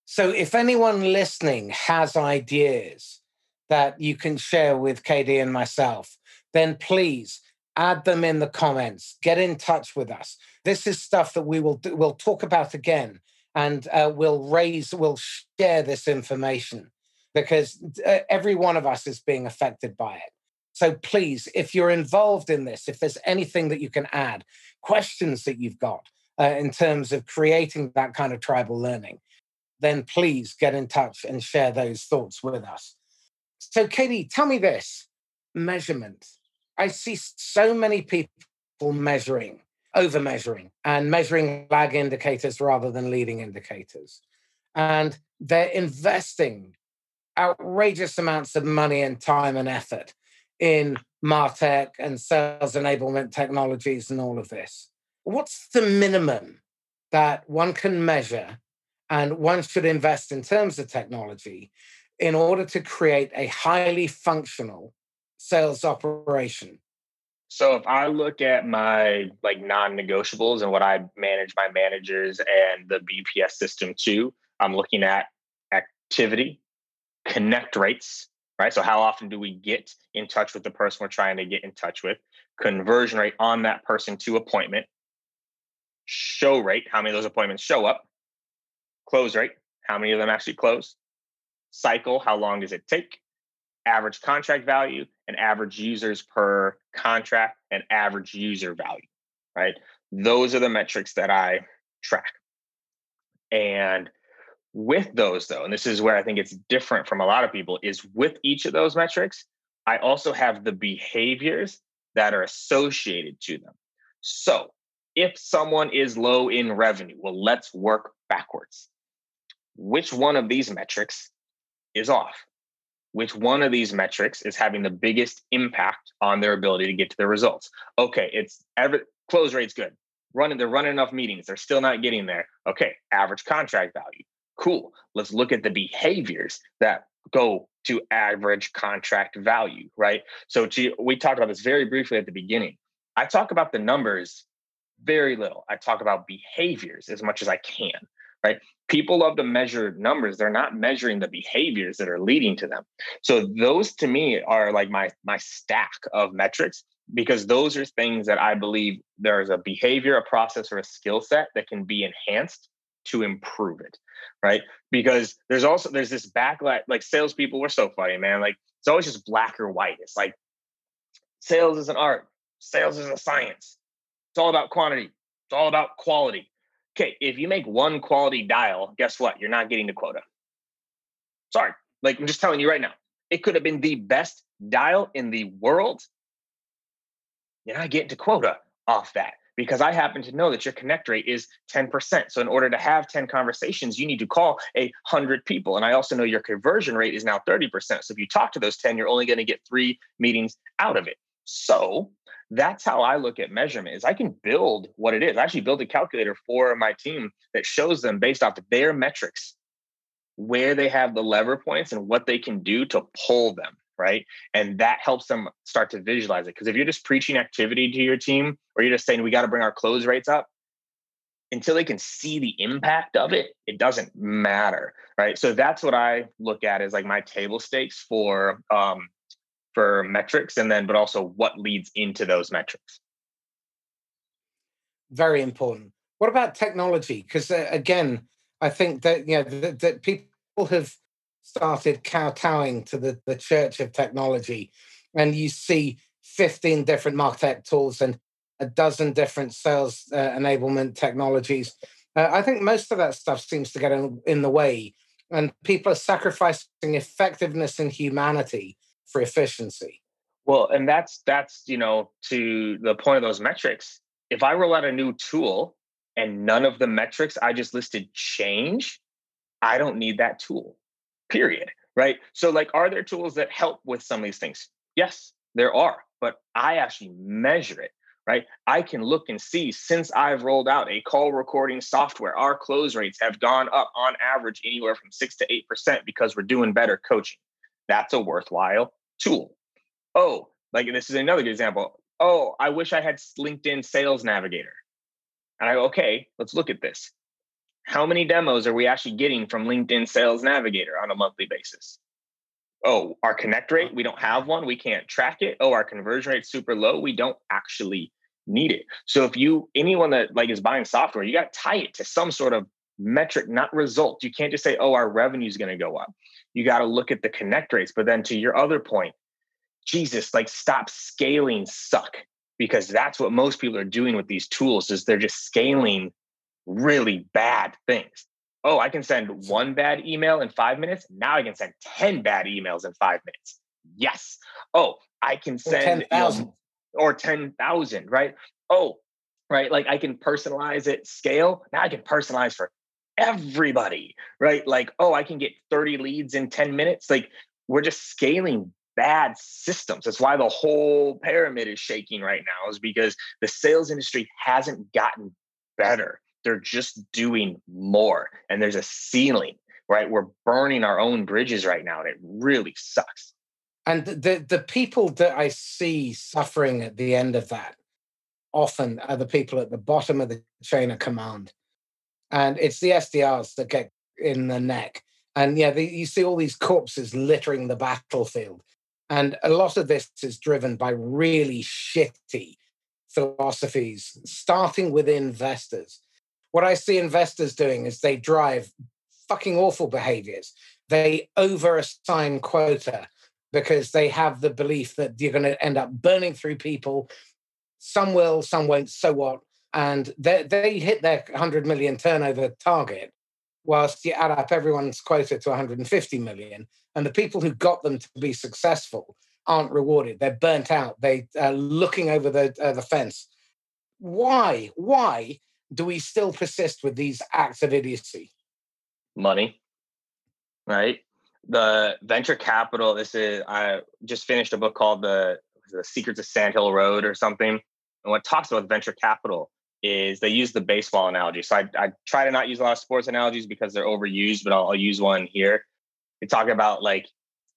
So if anyone listening has ideas that you can share with KD and myself, then please add them in the comments. Get in touch with us. This is stuff that we will do, we'll talk about again, and uh, we'll raise, we'll share this information because uh, every one of us is being affected by it. So please, if you're involved in this, if there's anything that you can add, questions that you've got uh, in terms of creating that kind of tribal learning, then please get in touch and share those thoughts with us. So, KD, tell me this measurement. I see so many people measuring, over measuring, and measuring lag indicators rather than leading indicators. And they're investing outrageous amounts of money and time and effort in Martech and sales enablement technologies and all of this. What's the minimum that one can measure and one should invest in terms of technology in order to create a highly functional sales operation? So if I look at my like non-negotiables and what I manage my managers and the BPS system too, I'm looking at activity, connect rates, right? So, how often do we get in touch with the person we're trying to get in touch with? Conversion rate on that person to appointment, show rate, how many of those appointments show up, close rate, how many of them actually close, cycle, how long does it take, average contract value, and average users per contract, and average user value, right? Those are the metrics that I track. And with those, though, and this is where I think it's different from a lot of people, is with each of those metrics, I also have the behaviors that are associated to them. So if someone is low in revenue, well, let's work backwards. Which one of these metrics is off? Which one of these metrics is having the biggest impact on their ability to get to their results? Okay, it's every close rate's good. Running, they're running enough meetings, they're still not getting there. Okay, average contract value cool let's look at the behaviors that go to average contract value right so to, we talked about this very briefly at the beginning i talk about the numbers very little i talk about behaviors as much as i can right people love to measure numbers they're not measuring the behaviors that are leading to them so those to me are like my my stack of metrics because those are things that i believe there's a behavior a process or a skill set that can be enhanced to improve it, right? Because there's also there's this backlash. Like salespeople, we're so funny, man. Like it's always just black or white. It's like sales is an art, sales is a science. It's all about quantity. It's all about quality. Okay, if you make one quality dial, guess what? You're not getting to quota. Sorry. Like I'm just telling you right now, it could have been the best dial in the world. You're not getting to quota off that because I happen to know that your connect rate is 10%. So in order to have 10 conversations, you need to call a hundred people. And I also know your conversion rate is now 30%. So if you talk to those 10, you're only going to get three meetings out of it. So that's how I look at measurement is I can build what it is. I actually build a calculator for my team that shows them based off their metrics where they have the lever points and what they can do to pull them right? And that helps them start to visualize it. Because if you're just preaching activity to your team or you're just saying we got to bring our close rates up until they can see the impact of it it doesn't matter right? So that's what i look at as like my table stakes for um for metrics and then but also what leads into those metrics. Very important. What about technology? Because uh, again i think that you know that, that people have started kowtowing to the, the church of technology and you see 15 different martech tools and a dozen different sales uh, enablement technologies. Uh, i think most of that stuff seems to get in, in the way and people are sacrificing effectiveness and humanity for efficiency. Well, and that's that's you know to the point of those metrics. If I roll out a new tool and none of the metrics I just listed change, I don't need that tool. Period. Right? So like are there tools that help with some of these things? Yes, there are, but I actually measure it right? I can look and see since I've rolled out a call recording software, our close rates have gone up on average anywhere from six to 8% because we're doing better coaching. That's a worthwhile tool. Oh, like this is another good example. Oh, I wish I had LinkedIn Sales Navigator. And I go, okay, let's look at this. How many demos are we actually getting from LinkedIn Sales Navigator on a monthly basis? Oh, our connect rate, we don't have one. We can't track it. Oh, our conversion rate super low. We don't actually need it. So if you anyone that like is buying software, you got to tie it to some sort of metric, not result. You can't just say, "Oh, our revenue is going to go up." You got to look at the connect rates. But then to your other point, Jesus, like stop scaling suck because that's what most people are doing with these tools is they're just scaling really bad things. Oh, I can send one bad email in 5 minutes. Now I can send 10 bad emails in 5 minutes. Yes. Oh, I can send or 10,000, you know, or 10,000, right? Oh, right, like I can personalize it scale. Now I can personalize for everybody, right? Like, oh, I can get 30 leads in 10 minutes. Like, we're just scaling bad systems. That's why the whole pyramid is shaking right now, is because the sales industry hasn't gotten better. They're just doing more. And there's a ceiling, right? We're burning our own bridges right now, and it really sucks. And the the people that I see suffering at the end of that often are the people at the bottom of the chain of command and it's the SDRs that get in the neck. And yeah, the, you see all these corpses littering the battlefield. And a lot of this is driven by really shitty philosophies, starting with investors. What I see investors doing is they drive fucking awful behaviors. They overassign quota because they have the belief that you're going to end up burning through people. Some will, some won't. So what? And they, they hit their 100 million turnover target whilst you add up everyone's quota to 150 million and the people who got them to be successful aren't rewarded. They're burnt out. They are looking over the, uh, the fence. Why why do we still persist with these acts of idiocy? Money right? The venture capital this is i just finished a book called the the secrets of sand hill road or something? And what talks about venture capital is they use the baseball analogy. So I, I try to not use a lot of sports analogies because they're overused, but I'll, I'll use one here. They talk about like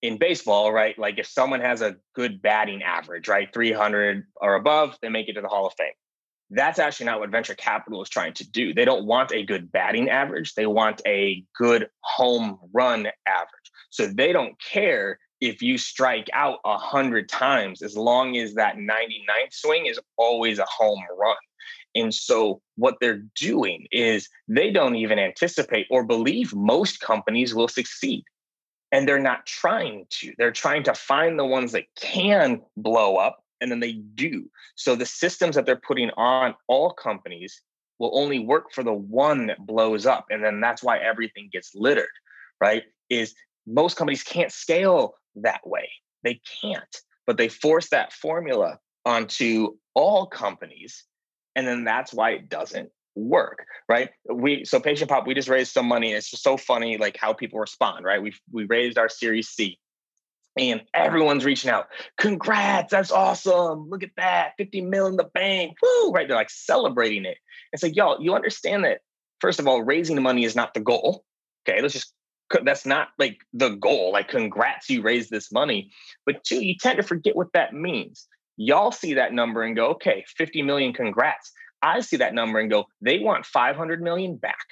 in baseball, right? Like if someone has a good batting average, right? 300 or above, they make it to the Hall of Fame. That's actually not what venture capital is trying to do. They don't want a good batting average. They want a good home run average. So they don't care if you strike out a hundred times, as long as that 99th swing is always a home run. And so what they're doing is they don't even anticipate or believe most companies will succeed. And they're not trying to. They're trying to find the ones that can blow up and then they do. So the systems that they're putting on all companies will only work for the one that blows up. And then that's why everything gets littered, right? Is most companies can't scale that way. They can't, but they force that formula onto all companies. And then that's why it doesn't work, right? We so PatientPop, we just raised some money. It's just so funny, like how people respond, right? We we raised our Series C, and everyone's reaching out. Congrats, that's awesome! Look at that, fifty mil in the bank, woo! Right? They're like celebrating it. It's like, y'all, you understand that? First of all, raising the money is not the goal. Okay, let's just that's not like the goal. Like, congrats, you raised this money. But two, you tend to forget what that means. Y'all see that number and go, okay, 50 million, congrats. I see that number and go, they want 500 million back.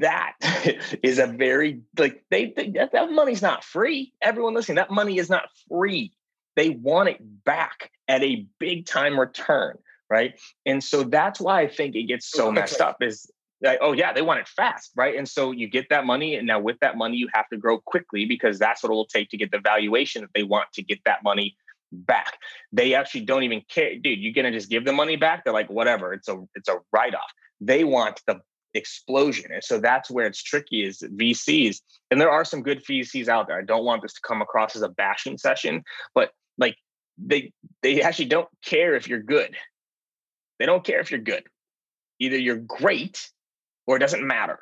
That is a very like they, they that, that money's not free. Everyone listening, that money is not free. They want it back at a big time return, right? And so that's why I think it gets so messed up is like, oh yeah, they want it fast, right? And so you get that money, and now with that money, you have to grow quickly because that's what it will take to get the valuation that they want to get that money back. They actually don't even care, dude. You're gonna just give the money back. They're like, whatever. It's a it's a write off. They want the explosion, and so that's where it's tricky. Is VCs, and there are some good VCs out there. I don't want this to come across as a bashing session, but like they they actually don't care if you're good. They don't care if you're good. Either you're great or it doesn't matter,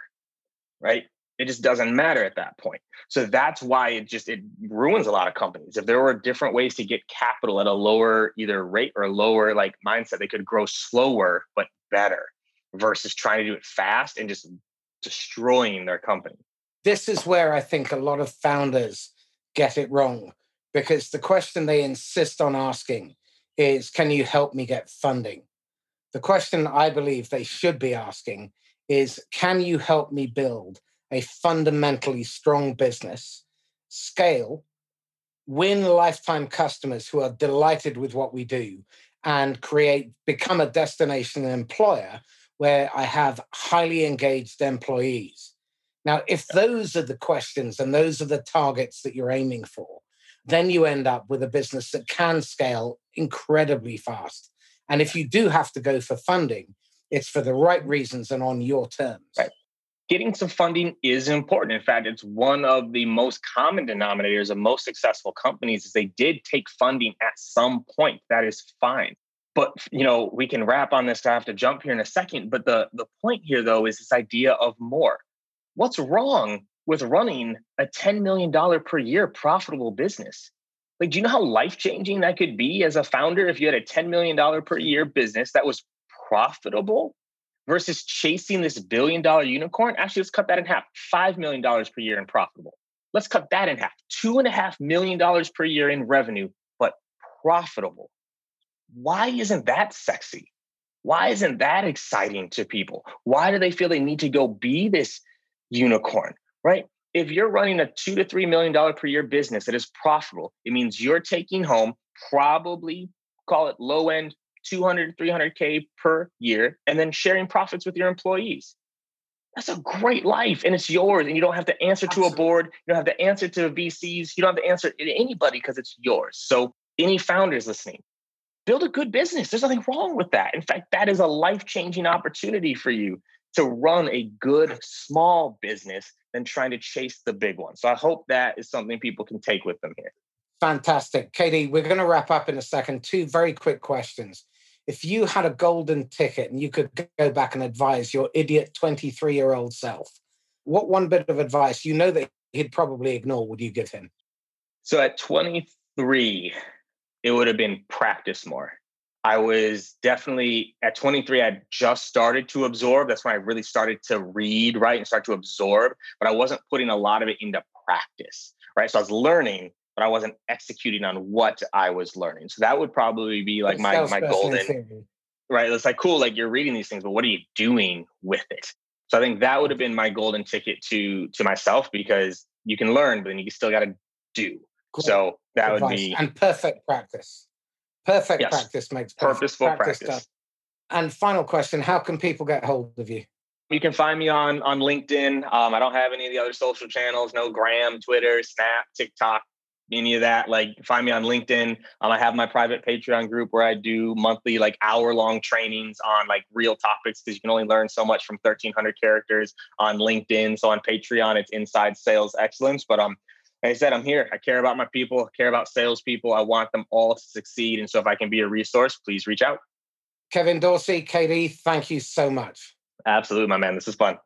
right? it just doesn't matter at that point. So that's why it just it ruins a lot of companies. If there were different ways to get capital at a lower either rate or lower like mindset they could grow slower but better versus trying to do it fast and just destroying their company. This is where i think a lot of founders get it wrong because the question they insist on asking is can you help me get funding? The question i believe they should be asking is can you help me build a fundamentally strong business, scale, win lifetime customers who are delighted with what we do, and create, become a destination employer where I have highly engaged employees. Now, if those are the questions and those are the targets that you're aiming for, then you end up with a business that can scale incredibly fast. And if you do have to go for funding, it's for the right reasons and on your terms. Right getting some funding is important. In fact, it's one of the most common denominators of most successful companies is they did take funding at some point. That is fine. But you know, we can wrap on this. I have to jump here in a second. But the, the point here though is this idea of more. What's wrong with running a $10 million per year profitable business? Like, do you know how life-changing that could be as a founder if you had a $10 million per year business that was profitable versus chasing this billion dollar unicorn, actually, let's cut that in half $5 million per year in profitable. Let's cut that in half $2.5 million per year in revenue, but profitable. Why isn't that sexy? Why isn't that exciting to people? Why do they feel they need to go be this unicorn, right? If you're running a two to three million dollar per year business that is profitable, it means you're taking home probably call it low end 200, 300K per year, and then sharing profits with your employees. That's a great life and it's yours. And you don't have to answer Absolutely. to a board. You don't have to answer to VCs. You don't have to answer to anybody because it's yours. So, any founders listening, build a good business. There's nothing wrong with that. In fact, that is a life changing opportunity for you to run a good small business than trying to chase the big one. So, I hope that is something people can take with them here. Fantastic. KD, we're going to wrap up in a second. Two very quick questions if you had a golden ticket and you could go back and advise your idiot 23 year old self, what one bit of advice you know that he'd probably ignore would you give him? So at 23, it would have been practice more. I was definitely at 23, I just started to absorb. That's when I really started to read, right, and start to absorb, but I wasn't putting a lot of it into practice, right? So I was learning, but I wasn't executing on what I was learning. So that would probably be like my my golden right. It's like cool, like you're reading these things, but what are you doing with it? So I think that would have been my golden ticket to to myself because you can learn, but then you still got to do. Cool. So that Advice. would be and perfect practice. Perfect yes. practice makes purposeful practice. practice. And final question: How can people get hold of you? You can find me on on LinkedIn. Um, I don't have any of the other social channels, no Gram, Twitter, Snap, TikTok any of that, like find me on LinkedIn. Um, I have my private Patreon group where I do monthly, like hour long trainings on like real topics because you can only learn so much from 1300 characters on LinkedIn. So on Patreon, it's Inside Sales Excellence. But um, like I said, I'm here. I care about my people, I care about salespeople. I want them all to succeed. And so if I can be a resource, please reach out. Kevin Dorsey, KD, thank you so much. Absolutely, my man. This is fun.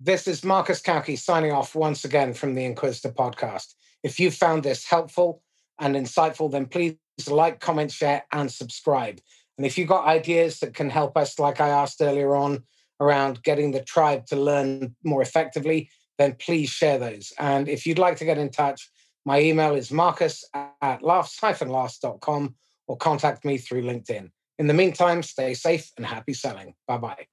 This is Marcus Cauchi signing off once again from the Inquisitor podcast. If you found this helpful and insightful, then please like, comment, share, and subscribe. And if you've got ideas that can help us, like I asked earlier on, around getting the tribe to learn more effectively, then please share those. And if you'd like to get in touch, my email is marcus at laughs-last.com or contact me through LinkedIn. In the meantime, stay safe and happy selling. Bye bye.